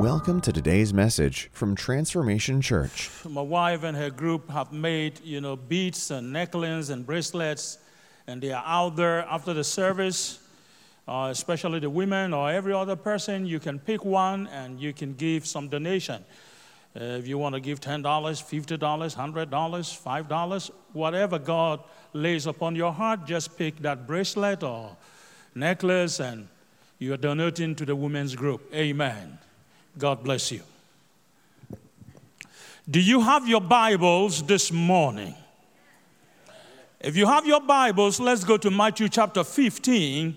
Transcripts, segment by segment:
Welcome to today's message from Transformation Church. My wife and her group have made, you know, beads and necklaces and bracelets, and they are out there after the service. Uh, especially the women or every other person, you can pick one and you can give some donation. Uh, if you want to give $10, $50, $100, $5, whatever God lays upon your heart, just pick that bracelet or necklace and you are donating to the women's group. Amen. God bless you. Do you have your Bibles this morning? If you have your Bibles, let's go to Matthew chapter 15,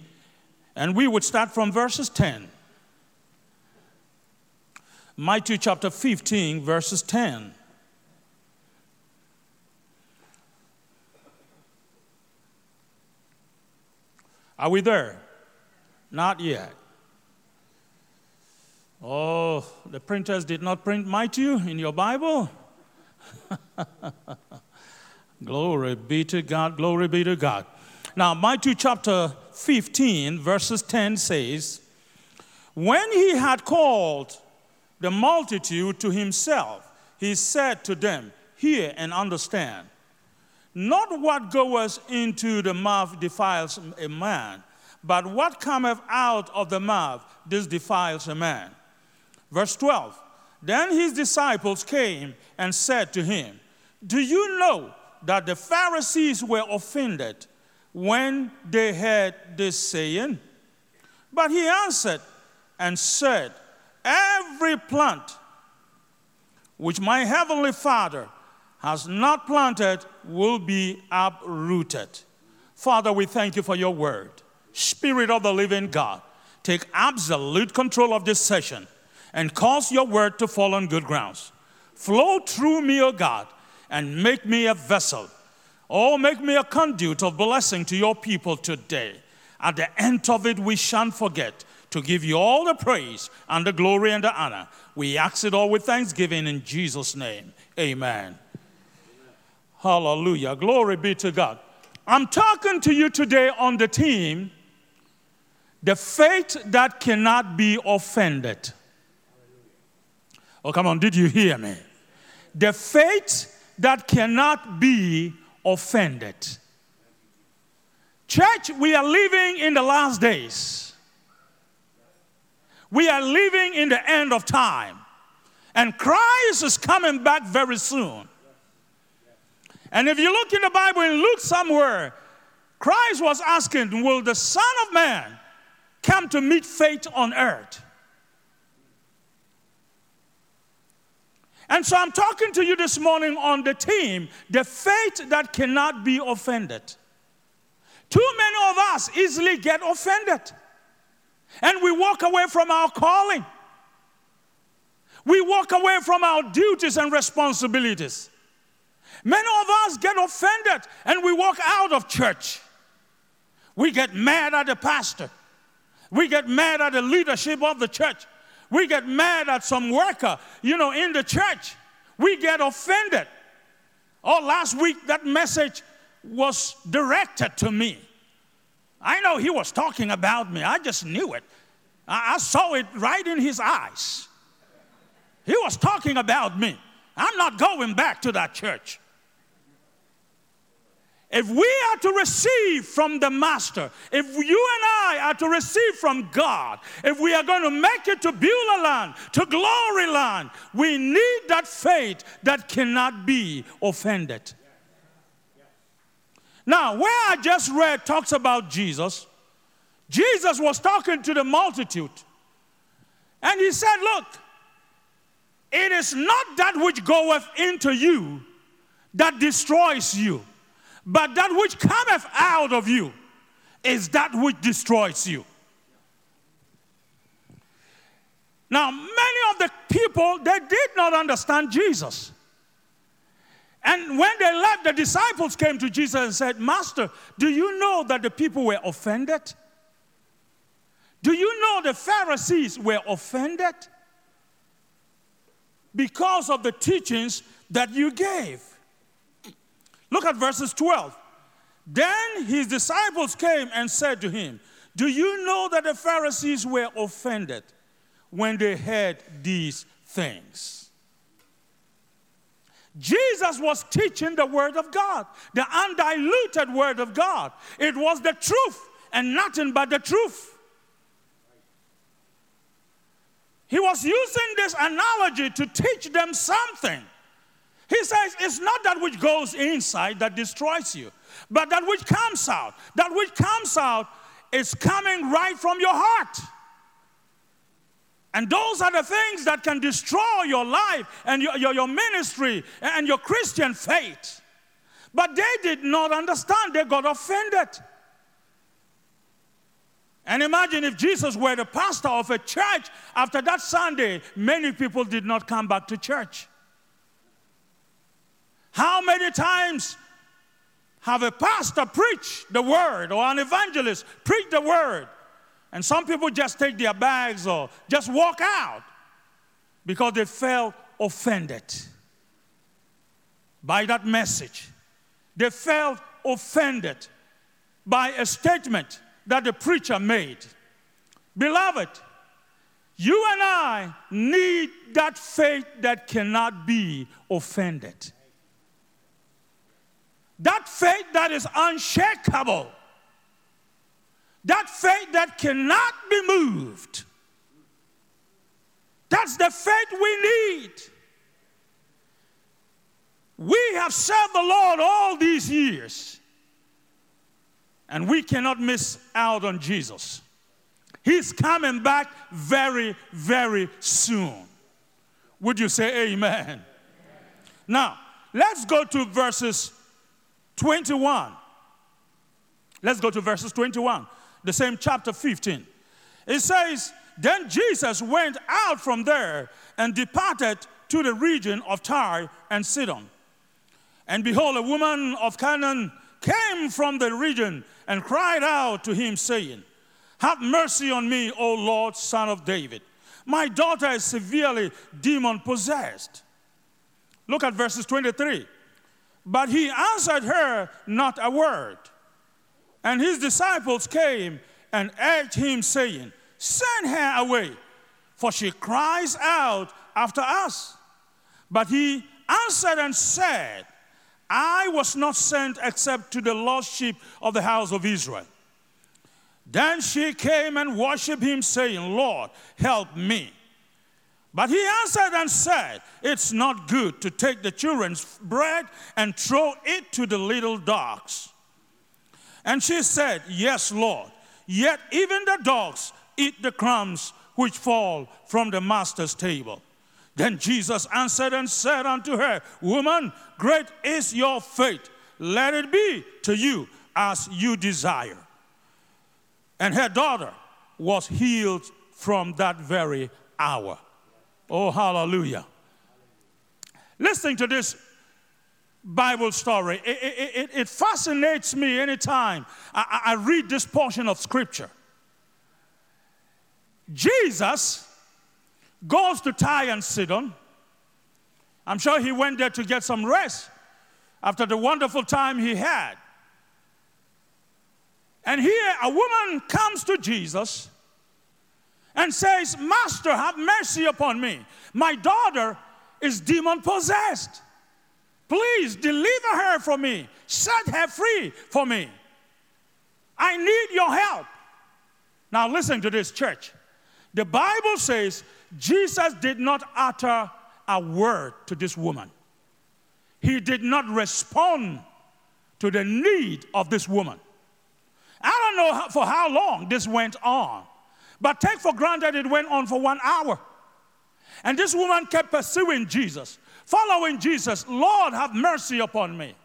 and we would start from verses 10. Matthew chapter 15, verses 10. Are we there? Not yet. Oh, the printers did not print Matthew in your Bible? glory be to God, glory be to God. Now, Matthew chapter 15, verses 10 says, When he had called the multitude to himself, he said to them, Hear and understand. Not what goeth into the mouth defiles a man, but what cometh out of the mouth, this defiles a man. Verse 12 Then his disciples came and said to him, Do you know that the Pharisees were offended when they heard this saying? But he answered and said, Every plant which my heavenly Father has not planted will be uprooted. Father, we thank you for your word. Spirit of the living God, take absolute control of this session and cause your word to fall on good grounds. Flow through me, O God, and make me a vessel. Oh, make me a conduit of blessing to your people today. At the end of it, we shan't forget to give you all the praise and the glory and the honor. We ask it all with thanksgiving in Jesus' name. Amen. Hallelujah. Glory be to God. I'm talking to you today on the theme the faith that cannot be offended. Oh, come on, did you hear me? The faith that cannot be offended. Church, we are living in the last days. We are living in the end of time. And Christ is coming back very soon. And if you look in the Bible in Luke somewhere, Christ was asking, Will the Son of Man come to meet faith on earth? And so I'm talking to you this morning on the theme the faith that cannot be offended. Too many of us easily get offended and we walk away from our calling. We walk away from our duties and responsibilities. Many of us get offended and we walk out of church. We get mad at the pastor. We get mad at the leadership of the church. We get mad at some worker, you know, in the church. We get offended. Oh, last week that message was directed to me. I know he was talking about me. I just knew it. I, I saw it right in his eyes. He was talking about me. I'm not going back to that church. If we are to receive from the Master, if you and I are to receive from God, if we are going to make it to Beulah land, to glory land, we need that faith that cannot be offended. Now, where I just read talks about Jesus, Jesus was talking to the multitude. And he said, Look, it is not that which goeth into you that destroys you but that which cometh out of you is that which destroys you. Now, many of the people, they did not understand Jesus. And when they left, the disciples came to Jesus and said, Master, do you know that the people were offended? Do you know the Pharisees were offended? Because of the teachings that you gave. Look at verses 12. Then his disciples came and said to him, Do you know that the Pharisees were offended when they heard these things. Jesus was teaching the Word of God, the undiluted Word of God. It was the truth and nothing but the truth. He was using this analogy to teach them something. He says, It's not that which goes inside that destroys you, but that which comes out. That which comes out is coming right from your heart. And those are the things that can destroy your life and your, your, your, ministry and your Christian faith. But they did not understand, they got offended. And imagine if Jesus were the pastor of a church, after that Sunday, many people did not come back to church. How many times have a pastor preach the word or an evangelist preach the word and some people just take their bags or just walk out because they felt offended by that message. They felt offended by a statement that the preacher made. Beloved, you and I need that faith that cannot be offended. That faith that is unshakable that faith that cannot be moved. That's the faith we need. We have served the Lord all these years, and we cannot miss out on Jesus. He's coming back very, very soon. Would you say amen? amen? Now, let's go to verses 21. Let's go to verses 21 the same chapter 15. It says, Then Jesus went out from there and departed to the region of Tyre and Sidon. And behold, a woman of Canaan came from the region and cried out to him, saying, Have mercy on me, O Lord, son of David. My daughter is severely demon possessed. Look at verses 23. But he answered her not a word. And his disciples came and urged him, saying, Send her away, for she cries out after us. But he answered and said, I was not sent except to the lost sheep of the house of Israel. Then she came and worshipped him, saying, Lord, help me. But he answered and said, It's not good to take the children's bread and throw it to the little dogs. And she said, Yes, Lord. Yet even the dogs eat the crumbs which fall from the master's table. Then Jesus answered and said unto her, Woman, great is your faith. Let it be to you as you desire. And her daughter was healed from that very hour. Oh, hallelujah. Listening to this Bible story. It, it, it, fascinates me anytime I, I read this portion of Scripture. Jesus goes to Tyre and Sidon. I'm sure he went there to get some rest after the wonderful time he had. And here a woman comes to Jesus and says, Master, have mercy upon me. My daughter is demon possessed. Please deliver her from me. Set her free for me. I need your help. Now, listen to this, church. The Bible says Jesus did not utter a word to this woman, he did not respond to the need of this woman. I don't know for how long this went on, but take for granted it went on for one hour. And this woman kept pursuing Jesus following Jesus, Lord, have mercy upon me.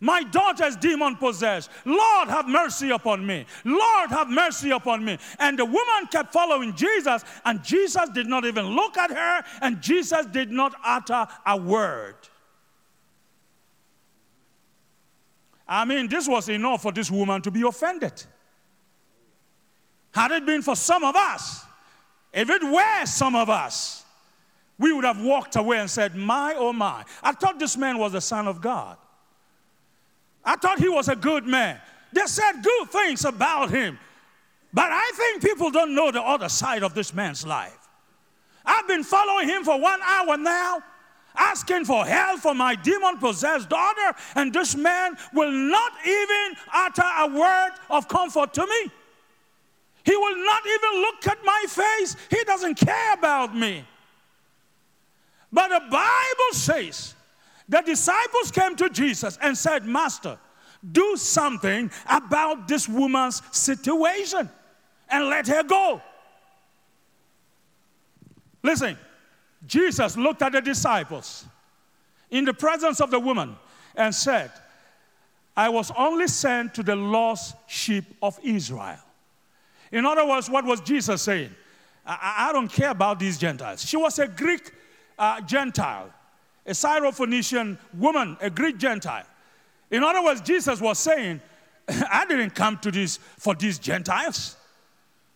My daughter is demon possessed. Lord, have mercy upon me. Lord, have mercy upon me. And the woman kept following Jesus, and Jesus did not even look at her, and Jesus did not utter a word. I mean, this was enough for this woman to be offended. Had it been for some of us, if it were some of us, we would have walked away and said, My, oh my. I thought this man was the Son of God. I thought he was a good man. They said good things about him. But I think people don't know the other side of this man's life. I've been following him for one hour now, asking for help for my demon possessed daughter, and this man will not even utter a word of comfort to me. He will not even look at my face. He doesn't care about me. But the Bible says the disciples came to Jesus and said, Master, do something about this woman's situation and let her go. Listen, Jesus looked at the disciples in the presence of the woman and said, I was only sent to the lost sheep of Israel. In other words, what was Jesus saying? I, I don't care about these Gentiles. She was a Greek uh, Gentile, a Syrophoenician woman, a Greek Gentile. In other words, Jesus was saying, I didn't come to this for these Gentiles.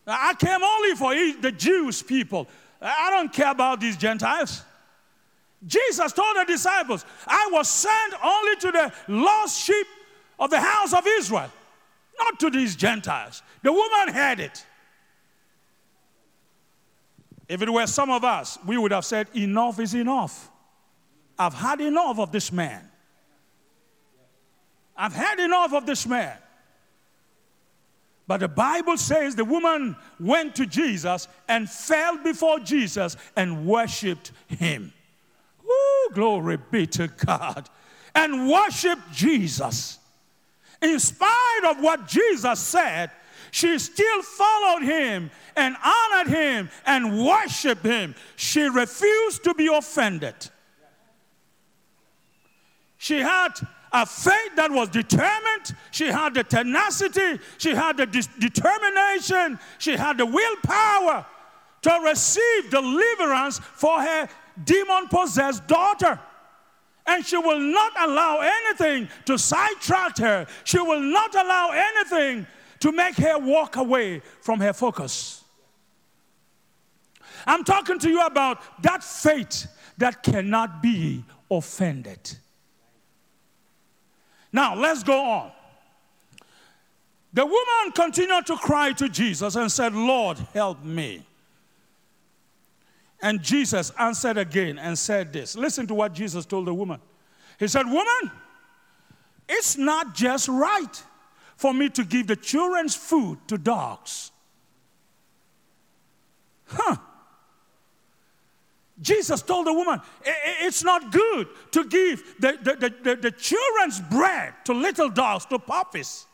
I came only for the Jewish people. I don't care about these Gentiles. Jesus told the disciples, I was sent only to the lost sheep of the house of Israel, not to these Gentiles. The woman had it. If it were some of us, we would have said, Enough is enough. I've had enough of this man. I've had enough of this man. But the Bible says the woman went to Jesus and fell before Jesus and worshiped him. Ooh, glory be to God. And worshiped Jesus. In spite of what Jesus said, she still followed him and honored him and worshiped him. She refused to be offended. She had a faith that was determined. She had the tenacity. She had the de- determination. She had the willpower to receive deliverance for her demon possessed daughter. And she will not allow anything to sidetrack her. She will not allow anything to make her walk away from her focus. I'm talking to you about that faith that cannot be offended. Now, let's go on. The woman continued to cry to Jesus and said, Lord, help me. And Jesus answered again and said this. Listen to what Jesus told the woman. He said, Woman, it's not just right for me to give the children's food to dogs. Huh. Jesus told the woman, it's not good to give the, the, the, the, children's bread to little dogs, to puppies.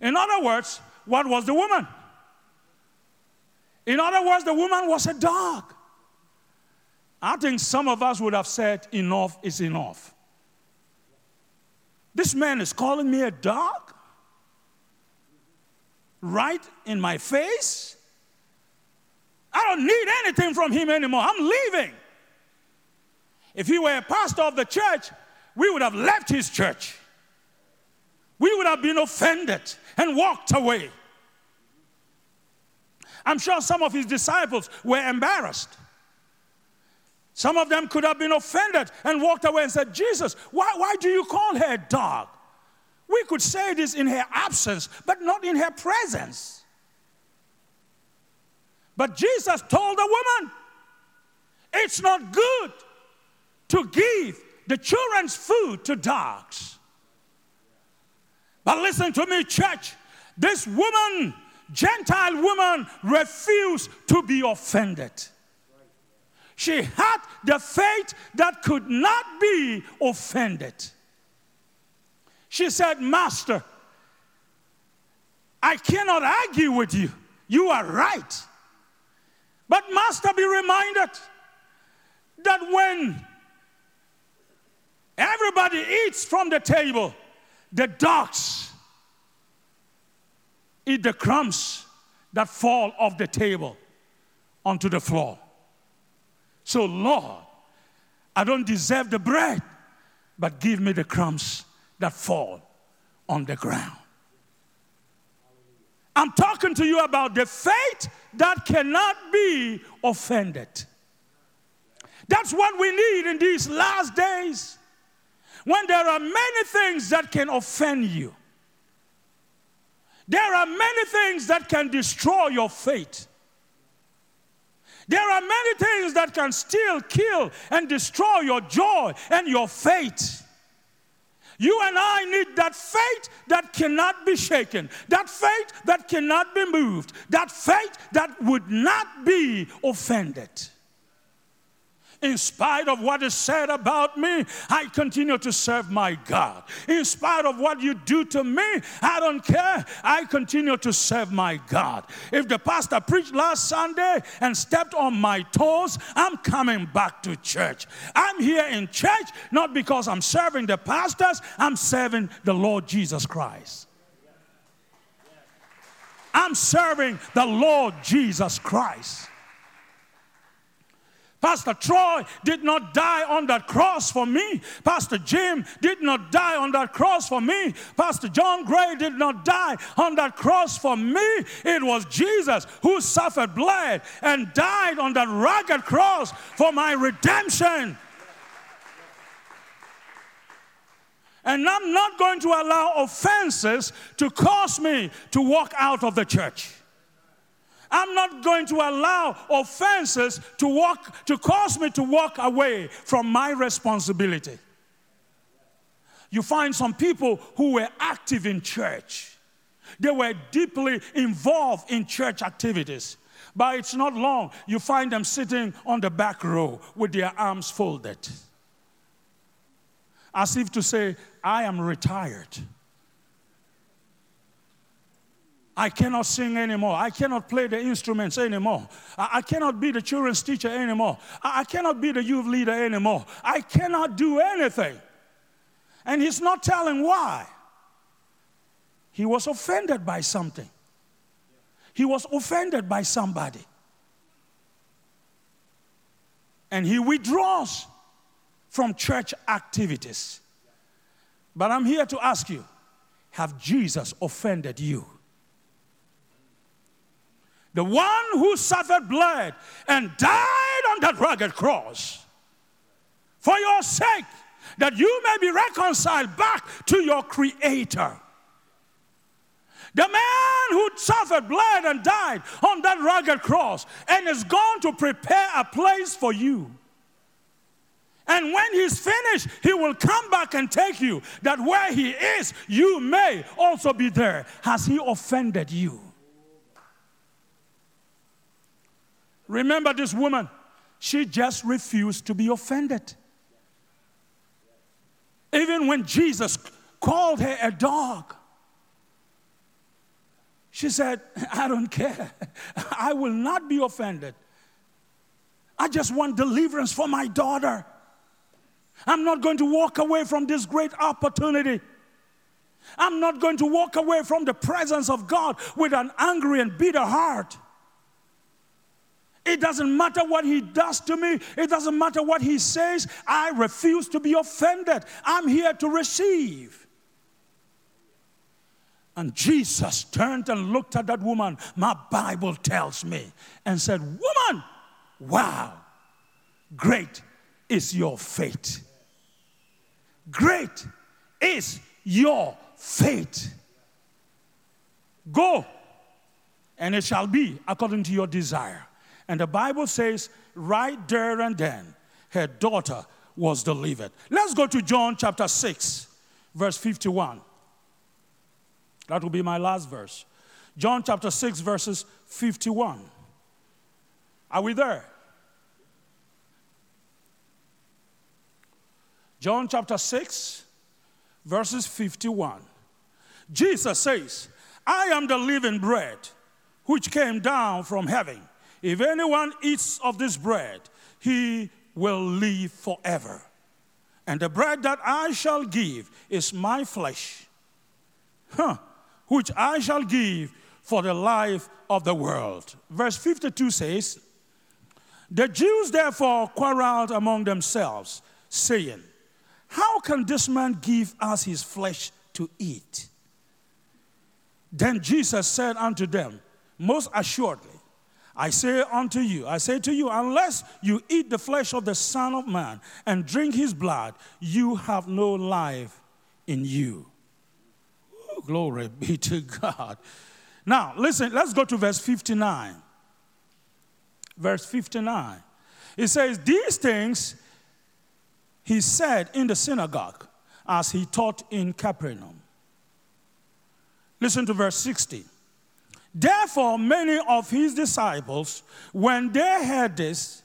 In other words, what was the woman? In other words, the woman was a dog. I think some of us would have said, enough is enough. This man is calling me a dog? Right in my face? I don't need anything from him anymore. I'm leaving. If he were a pastor of the church, we would have left his church. We would have been offended and walked away. I'm sure some of his disciples were embarrassed. Some of them could have been offended and walked away and said, Jesus, why, why do you call her a dog? We could say this in her absence, but not in her presence. But Jesus told the woman, it's not good to give the children's food to dogs. But listen to me, church. This woman, Gentile woman, refused to be offended. She had the faith that could not be offended. She said, Master, I cannot argue with you. You are right. But Master, be reminded that when everybody eats from the table, the dogs eat the crumbs that fall off the table onto the floor. So, Lord, I don't deserve the bread, but give me the crumbs that fall on the ground. I'm talking to you about the faith that cannot be offended. That's what we need in these last days when there are many things that can offend you. There are many things that can destroy your faith. There are many things that can still kill and destroy your joy and your faith. You and I need that faith that cannot be shaken, that faith that cannot be moved, that faith that would not be offended in spite of what is said about me, I continue to serve my God. In spite of what you do to me, I don't care. I continue to serve my God. If the pastor preached last Sunday and stepped on my toes, I'm coming back to church. I'm here in church not because I'm serving the pastors, I'm serving the Lord Jesus Christ. I'm serving the Lord Jesus Christ. Pastor Troy did not die on that cross for me. Pastor Jim did not die on that cross for me. Pastor John Gray did not die on that cross for me. It was Jesus who suffered, bled, and died on that rugged cross for my redemption. And I'm not going to allow offenses to cause me to walk out of the church. I'm not going to allow offenses to walk to cause me to walk away from my responsibility. You find some people who were active in church. They were deeply involved in church activities. But it's not long, you find them sitting on the back row with their arms folded. As if to say, I am retired. I cannot sing anymore. I cannot play the instruments anymore. I, I cannot be the children's teacher anymore. I, I cannot be the youth leader anymore. I cannot do anything. And he's not telling why. He was offended by something, he was offended by somebody. And he withdraws from church activities. But I'm here to ask you have Jesus offended you? The one who suffered blood and died on that rugged cross for your sake, that you may be reconciled back to your Creator. The man who suffered blood and died on that rugged cross and is gone to prepare a place for you. And when he's finished, he will come back and take you, that where he is, you may also be there. Has he offended you? Remember this woman, she just refused to be offended. Even when Jesus called her a dog, she said, I don't care. I will not be offended. I just want deliverance for my daughter. I'm not going to walk away from this great opportunity. I'm not going to walk away from the presence of God with an angry and bitter heart. It doesn't matter what he does to me. It doesn't matter what he says. I refuse to be offended. I'm here to receive. And Jesus turned and looked at that woman, my Bible tells me, and said, Woman, wow, great is your faith. Great is your faith. Go, and it shall be according to your desire. And the Bible says, right there and then, her daughter was delivered. Let's go to John chapter 6, verse 51. That will be my last verse. John chapter 6, verses 51. Are we there? John chapter 6, verses 51. Jesus says, I am the living bread which came down from heaven. If anyone eats of this bread, he will live forever. And the bread that I shall give is my flesh, huh, which I shall give for the life of the world. Verse 52 says, The Jews therefore quarreled among themselves, saying, How can this man give us his flesh to eat? Then Jesus said unto them, Most assuredly, I say unto you, I say to you, unless you eat the flesh of the Son of Man and drink his blood, you have no life in you. Glory be to God. Now, listen, let's go to verse 59. verse 59. It says, These things he said in the synagogue as he taught in Capernaum. Listen to verse 60. Therefore, many of his disciples, when they heard this,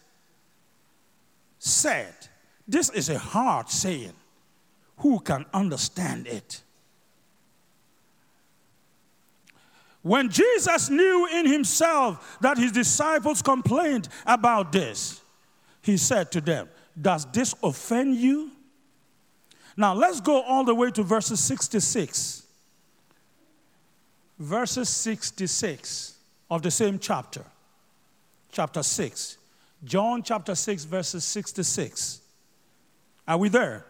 said, This is a hard saying. Who can understand it? When Jesus knew in himself that his disciples complained about this, he said to them, Does this offend you? Now let's go all the way to verses 66. Verses 66 of the same chapter, chapter 6. John chapter 6, verses 66. Are we there?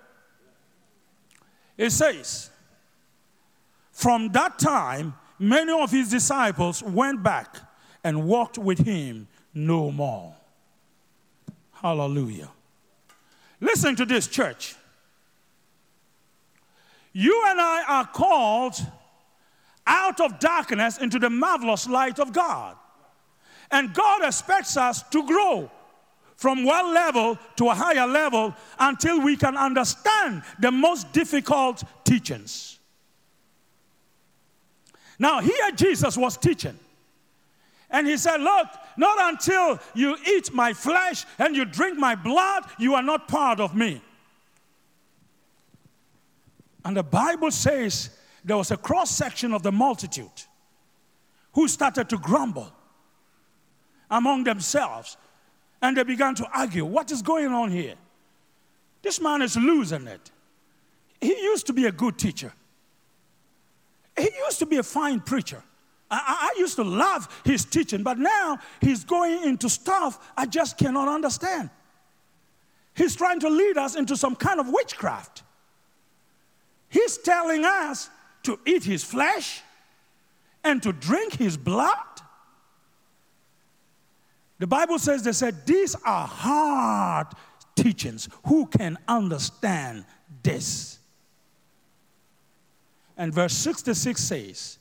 It says, From that time, many of his disciples went back and walked with him no more. Hallelujah. Listen to this, church. You and I are called out of darkness into the marvelous light of God. And God expects us to grow from one level to a higher level until we can understand the most difficult teachings. Now, here Jesus was teaching. And he said, Look, not until you eat my flesh and you drink my blood, you are not part of me. And the Bible says there was a cross section of the multitude who started to grumble among themselves. And they began to argue what is going on here? This man is losing it. He used to be a good teacher, he used to be a fine preacher. I, I, used to love his teaching, but now he's going into stuff I just cannot understand. He's trying to lead us into some kind of witchcraft. He's telling us to eat his flesh and to drink his blood. The Bible says, they said, these are hard teachings. Who can understand this? And verse 66 says,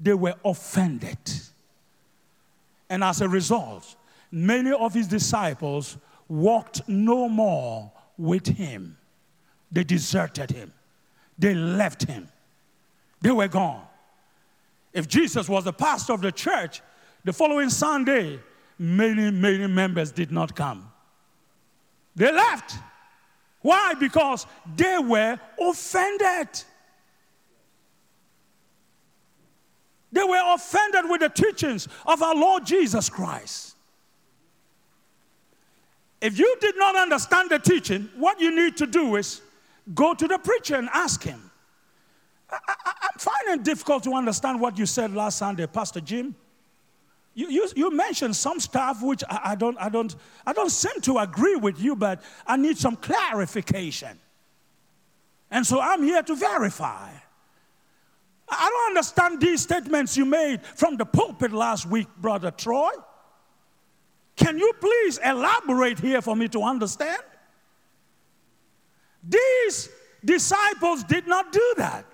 they were offended. And as a result, many of his disciples walked no more with him. They deserted him, they left him, they were gone. If Jesus was the pastor of the church, the following Sunday, many, many members did not come. They left. Why? Because they were offended. They were offended with the teachings of our Lord Jesus Christ. If you did not understand the teaching, what you need to do is go to the preacher and ask him. I, am finding it difficult to understand what you said last Sunday, Pastor Jim. You, you, you mentioned some stuff which I, I, don't, I, don't, I don't seem to agree with you, but I need some clarification. And so I'm here to verify. I don't understand these statements you made from the pulpit last week, Brother Troy. Can you please elaborate here for me to understand? These disciples did not do that.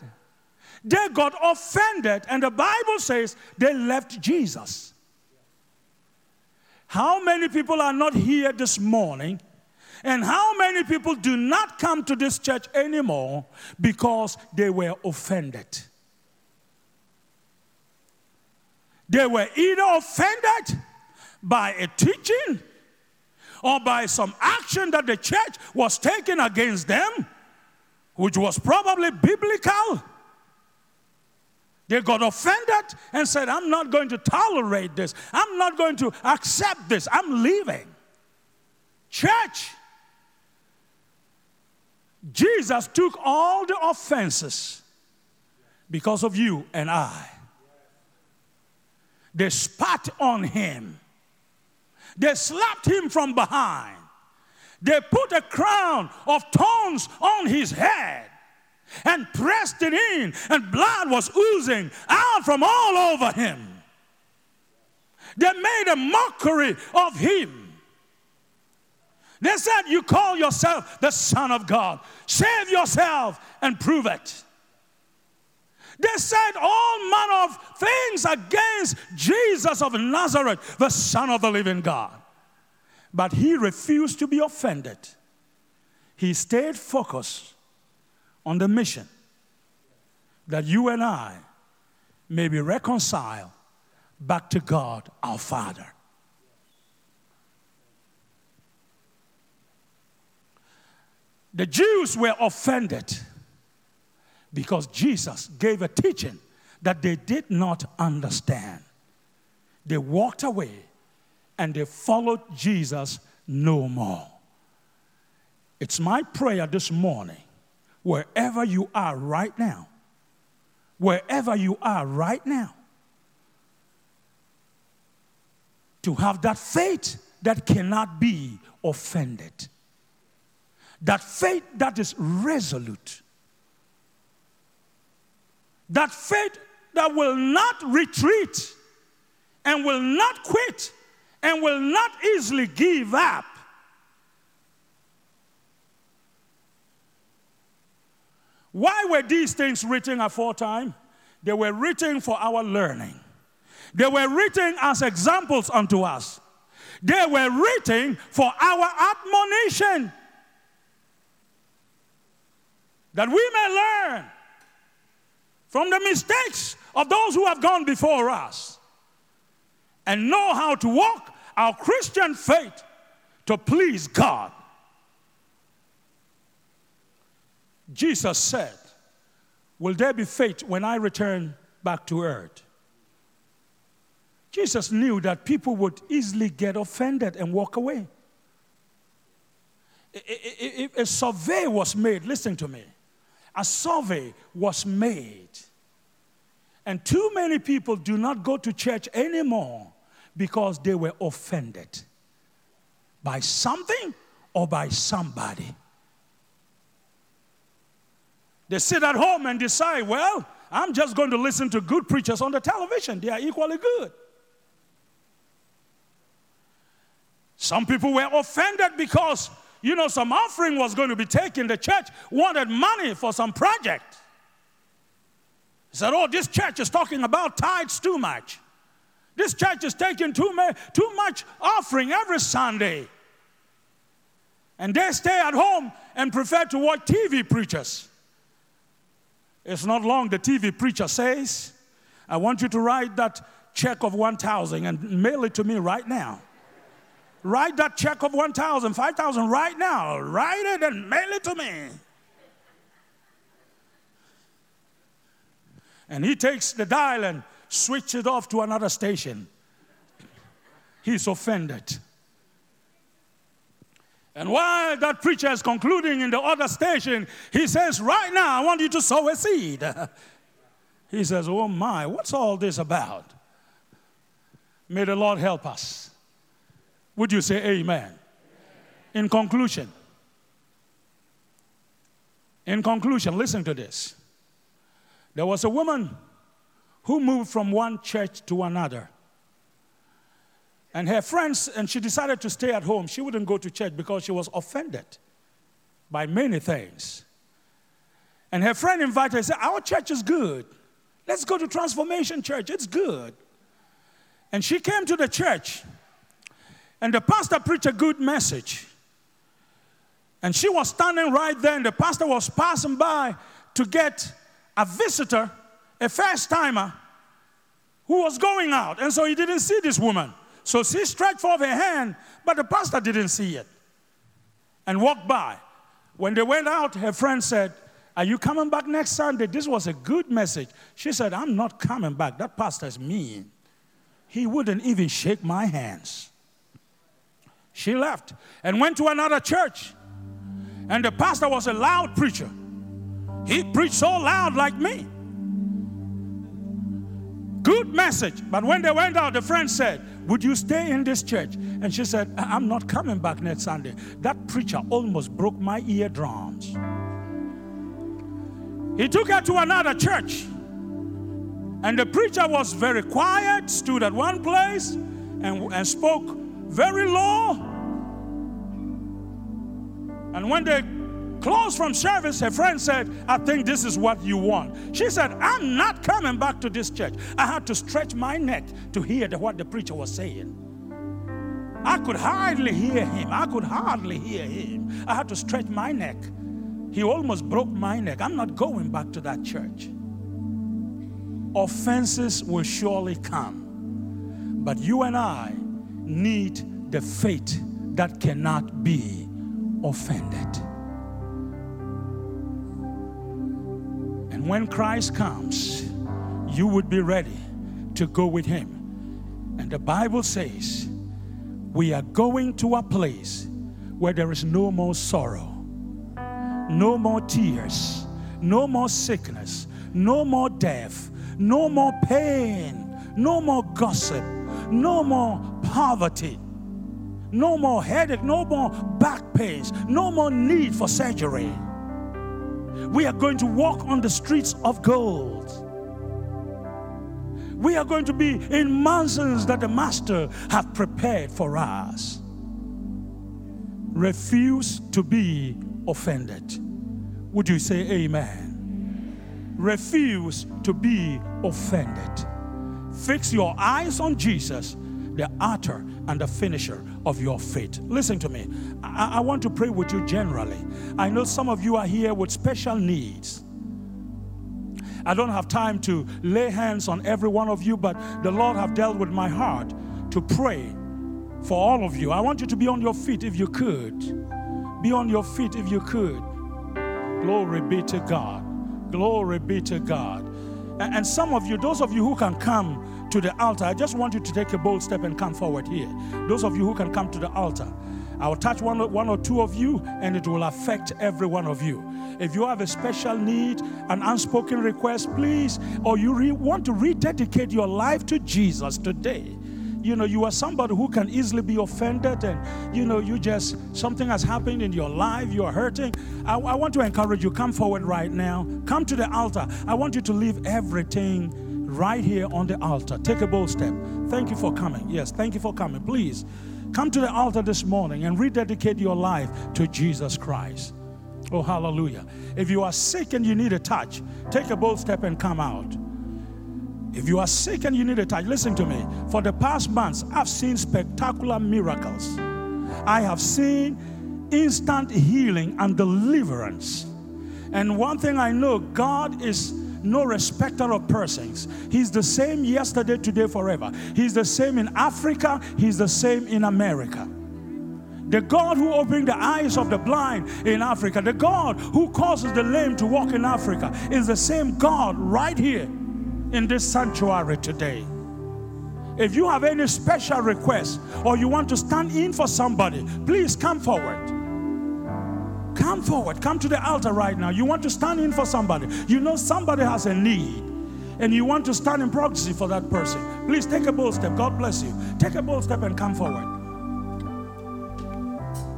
They got offended, and the Bible says they left Jesus. How many people are not here this morning? And how many people do not come to this church anymore because they were offended? They were either offended by a teaching or by some action that the church was taking against them, which was probably biblical. They got offended and said, I'm not going to tolerate this. I'm not going to accept this. I'm leaving. Church, Jesus took all the offenses because of you and I. They spat on him. They slapped him from behind. They put a crown of thorns on his head and pressed it in, and blood was oozing out from all over him. They made a mockery of him. They said, You call yourself the Son of God. Save yourself and prove it. They said all manner of things against Jesus of Nazareth, the Son of the living God. But he refused to be offended. He stayed focused on the mission that you and I may be reconciled back to God our Father. The Jews were offended because Jesus gave a teaching that they did not understand. They walked away and they followed Jesus no more. It's my prayer this morning, wherever you are right now, wherever you are right now, to have that faith that cannot be offended, that faith that is resolute, that faith that will not retreat and will not quit and will not easily give up. Why were these things written aforetime? They were written for our learning. They were written as examples unto us. They were written for our admonition. That we may learn from the mistakes of those who have gone before us and know how to walk our Christian faith to please God. Jesus said, Will there be faith when I return back to earth? Jesus knew that people would easily get offended and walk away. If a survey was made, listen to me, a survey was made, and too many people do not go to church anymore because they were offended by something or by somebody. They sit at home and decide, well, I'm just going to listen to good preachers on the television. They are equally good. Some people were offended because, you know, some offering was going to be taken. The church wanted money for some project. He said, oh, this church is talking about tithes too much. This church is taking too, ma- too much offering every Sunday. And they stay at home and prefer to watch TV preachers. It's not long the TV preacher says, I want you to write that check of 1,000 and mail it to me right now. Write that check of 1,000, 5,000 right now. Write it and mail it to me. And he takes the dial and switches it off to another station. He's offended. And while that preacher is concluding in the other station, he says, Right now, I want you to sow a seed. he says, Oh my, what's all this about? May the Lord help us. Would you say amen? In conclusion, in conclusion, listen to this. There was a woman who moved from one church to another. And her friends, and she decided to stay at home. She wouldn't go to church because she was offended by many things. And her friend invited her, said, Our church is good. Let's go to Transformation Church. It's good. And she came to the church, and the pastor preached a good message. And she was standing right there, and the pastor was passing by to get a visitor, a first timer, who was going out. And so he didn't see this woman. So she stretched forth her hand, but the pastor didn't see it and walked by. When they went out, her friend said, Are you coming back next Sunday? This was a good message. She said, I'm not coming back. That pastor's mean. He wouldn't even shake my hands. She left and went to another church. And the pastor was a loud preacher. He preached so loud like me. Good message. But when they went out, the friend said, Would you stay in this church? And she said, I'm not coming back next Sunday. That preacher almost broke my eardrums. He took her to another church. And the preacher was very quiet, stood at one place, and, and spoke very low. And when they close from service, her friend said, I think this is what you want. She said, I'm not coming back to this church. I had to stretch my neck to hear the, what the preacher was saying. I could hardly hear him. I could hardly hear him. I had to stretch my neck. He almost broke my neck. I'm not going back to that church. Offenses will surely come. But you and I need the faith that cannot be offended. And when Christ comes, you would be ready to go with him. And the Bible says, we are going to a place where there is no more sorrow, no more tears, no more sickness, no more death, no more pain, no more gossip, no more poverty, no more headache, no more back pains, no more need for surgery. We are going to walk on the streets of gold. We are going to be in mansions that the Master hath prepared for us. Refuse to be offended. Would you say amen? Refuse to be offended. Fix your eyes on Jesus, the author and the finisher of your faith. Listen to me. I, I want to pray with you generally. I know some of you are here with special needs. I don't have time to lay hands on every one of you, but the Lord have dealt with my heart to pray for all of you. I want you to be on your feet if you could. Be on your feet if you could. Glory be to God. Glory be to God. And some of you, those of you who can come to the altar, I just want you to take a bold step and come forward here. Those of you who can come to the altar, I will touch one, one or two of you and it will affect every one of you. If you have a special need, an unspoken request, please, or you re- want to rededicate your life to Jesus today, you know, you are somebody who can easily be offended, and you know, you just something has happened in your life, you are hurting. I, I want to encourage you, come forward right now. Come to the altar. I want you to leave everything right here on the altar. Take a bold step. Thank you for coming. Yes, thank you for coming. Please come to the altar this morning and rededicate your life to Jesus Christ. Oh, hallelujah. If you are sick and you need a touch, take a bold step and come out. If you are sick and you need a touch, listen to me. For the past months, I've seen spectacular miracles. I have seen instant healing and deliverance. And one thing I know God is no respecter of persons. He's the same yesterday, today, forever. He's the same in Africa, He's the same in America. The God who opened the eyes of the blind in Africa, the God who causes the lame to walk in Africa, is the same God right here in this sanctuary today. If you have any special request or you want to stand in for somebody, please come forward. Come forward. Come to the altar right now. You want to stand in for somebody. You know somebody has a need and you want to stand in proxy for that person. Please take a bold step. God bless you. Take a bold step and come forward.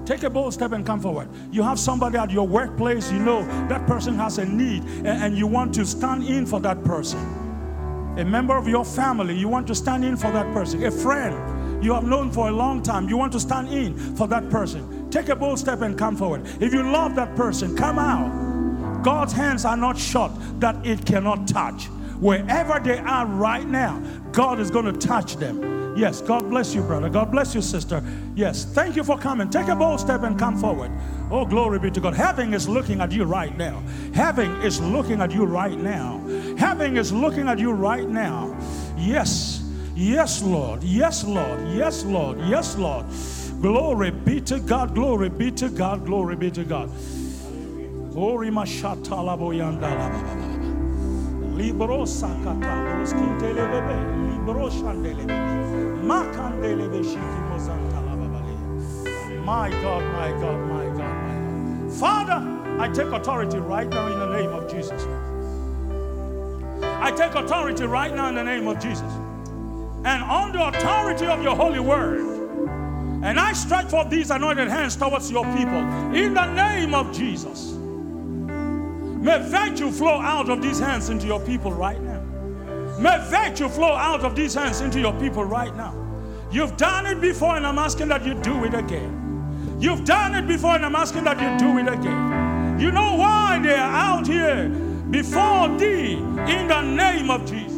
Take a bold step and come forward. You have somebody at your workplace, you know that person has a need, and, you want to stand in for that person. A member of your family, you want to stand in for that person. A friend you have known for a long time, you want to stand in for that person. Take a bold step and come forward. If you love that person, come out. God's hands are not shut that it cannot touch. Wherever they are right now, God is going to touch them. Yes, God bless you, brother. God bless you, sister. Yes, thank you for coming. Take a bold step and come forward. Oh, glory be to God. Heaven is looking at you right now. Heaven is looking at you right now. Heaven is looking at you right now. Yes, yes, Lord. Yes, Lord. Yes, Lord. Yes, Lord. Glory be to God. Glory be to God. Glory be to God. Glory Libro sakata, libro shandele my God, my God, my God, my God. Father, I take authority right now in the name of Jesus. I take authority right now in the name of Jesus. And on the authority of your holy word, and I stretch forth these anointed hands towards your people in the name of Jesus. May virtue flow out of these hands into your people right now. May virtue flow out of these hands into your people right now. You've done it before, and I'm asking that you do it again. You've done it before, and I'm asking that you do it again. You know why they are out here before thee in the name of Jesus.